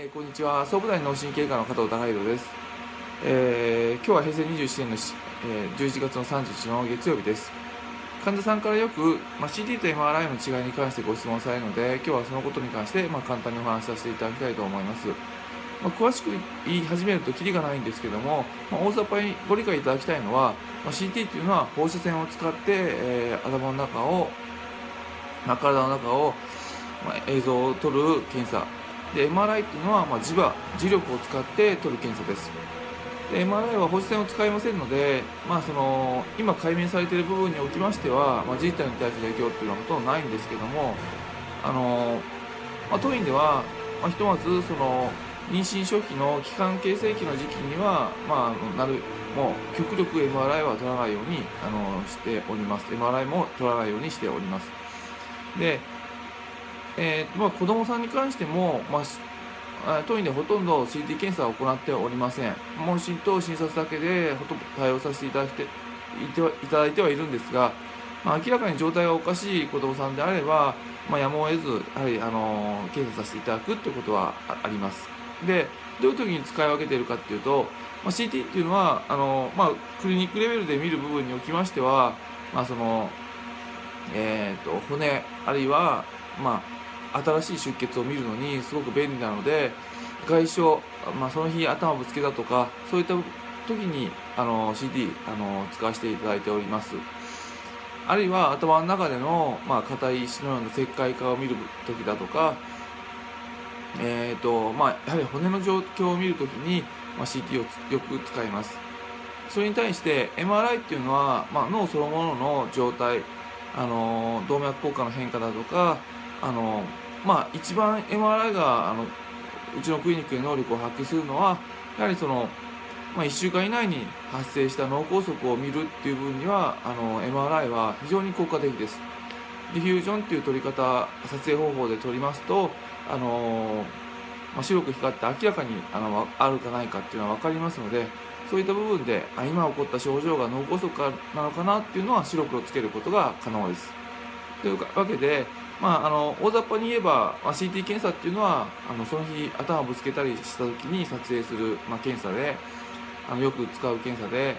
えーこんにちは。総武大脳神経科の加藤孝弘です、えー今日は平成27年のし、えー11月の30日の月曜日です。患者さんからよく、まあ、CT と MRI の違いに関してご質問されるので今日はそのことに関して、まあ、簡単にお話しさせていただきたいと思います、まあ、詳しく言い始めるとキリがないんですけども、まあ、大雑把にご理解いただきたいのは、まあ、CT っていうのは放射線を使って、えー頭の中を、まあ、体の中を、まあ、映像を撮る検査で MRI っていうのは、まあ、磁場磁力を使って取る検査です。で MRI は放射線を使いませんので、まあ、その今解明されている部分におきましては、まあ、人体に対する影響っていうのはほとんどないんですけどもあの、まあ、当院では、まあ、ひとまずその妊娠初期の期間形成期の時期には、まあ、なるもう極力 MRI は取らないようにあのしております。MRI も取らないようにしております。でえーまあ、子供さんに関しても、まあ当院でほとんど CT 検査を行っておりません。問診と診察だけでほとんど対応させていただいていてはいただいてはいるんですが、まあ、明らかに状態がおかしい子供さんであれば、まあ、やむを得ずやはり、あの検査させていただくということはあります。でどういう時に使い分けているかっていうと、まあ、CT っていうのはあの、まあ、クリニックレベルで見る部分におきましては、まあそのえー、と骨あるいは、まあ、新しい出血を見るのにすごく便利なので外傷、まあ、その日頭ぶつけたとかそういった時にあの CD あの使わせていただいております。あるいは頭の中での、まあ、硬い石のような石灰化を見る時だとか、えーとまあ、やはり骨の状況を見るときに、まあ、CT をよく使います。それに対して MRI っていうのは、まあ、脳そのものの状態あの動脈硬化の変化だとかあの、まあ、一番 MRI があのうちのクリニックで能力を発揮するのはやはりその、まあ、1週間以内に発生した脳梗塞を見るっていう分にはあの MRI は非常に効果的です。ディフュージョンっていう撮り方撮影方法で撮りますとあの、まあ、白く光って明らかにあのあるかないかっていうのは分かりますのでそういった部分であ今起こった症状が脳梗塞なのかなっていうのは白黒つけることが可能です。というわけで、まあ、あの大雑把に言えば、まあ、CT 検査っていうのはあのその日頭をぶつけたりした時に撮影する、まあ、検査であのよく使う検査で、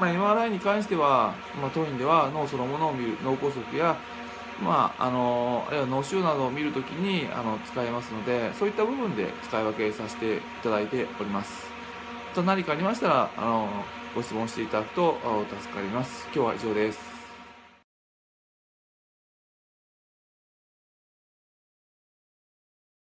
まあ、MRI に関しては、まあ、当院では脳そのものを見る脳梗塞やまあ、あのあるいは脳腫瘍などを見るときにあの使えますのでそういった部分で使い分けさせていただいております。と何かありましたらあのご質問していただくと助かります。今日は以上です。